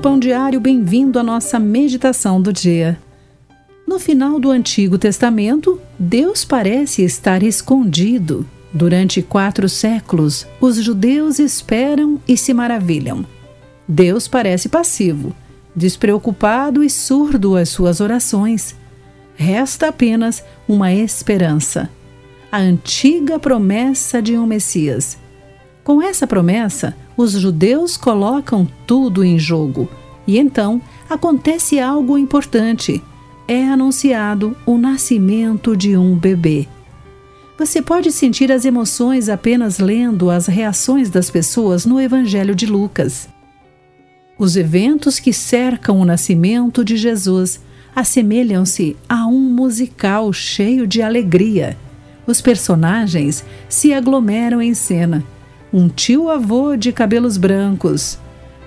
Pão Diário, bem-vindo à nossa meditação do dia. No final do Antigo Testamento, Deus parece estar escondido. Durante quatro séculos, os judeus esperam e se maravilham. Deus parece passivo, despreocupado e surdo às suas orações. Resta apenas uma esperança a antiga promessa de um Messias. Com essa promessa, os judeus colocam tudo em jogo e então acontece algo importante. É anunciado o nascimento de um bebê. Você pode sentir as emoções apenas lendo as reações das pessoas no Evangelho de Lucas. Os eventos que cercam o nascimento de Jesus assemelham-se a um musical cheio de alegria. Os personagens se aglomeram em cena. Um tio-avô de cabelos brancos,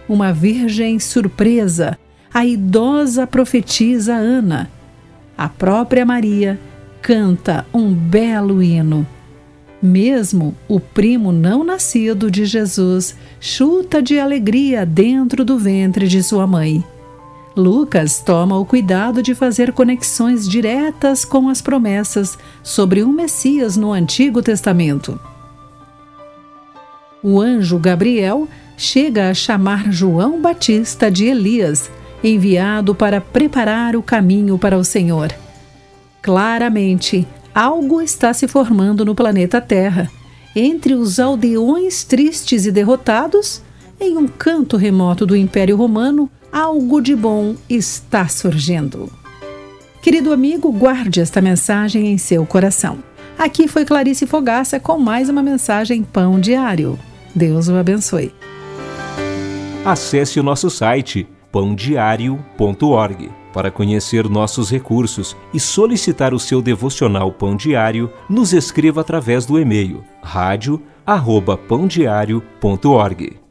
uma virgem surpresa, a idosa profetisa Ana. A própria Maria canta um belo hino. Mesmo o primo não nascido de Jesus chuta de alegria dentro do ventre de sua mãe. Lucas toma o cuidado de fazer conexões diretas com as promessas sobre um Messias no Antigo Testamento. O anjo Gabriel chega a chamar João Batista de Elias, enviado para preparar o caminho para o Senhor. Claramente, algo está se formando no planeta Terra, entre os aldeões tristes e derrotados, em um canto remoto do Império Romano algo de bom está surgindo. Querido amigo, guarde esta mensagem em seu coração. Aqui foi Clarice Fogaça com mais uma mensagem Pão Diário. Deus o abençoe. Acesse o nosso site pãodiario.org para conhecer nossos recursos e solicitar o seu devocional Pão Diário. Nos escreva através do e-mail rádio@pãodiario.org.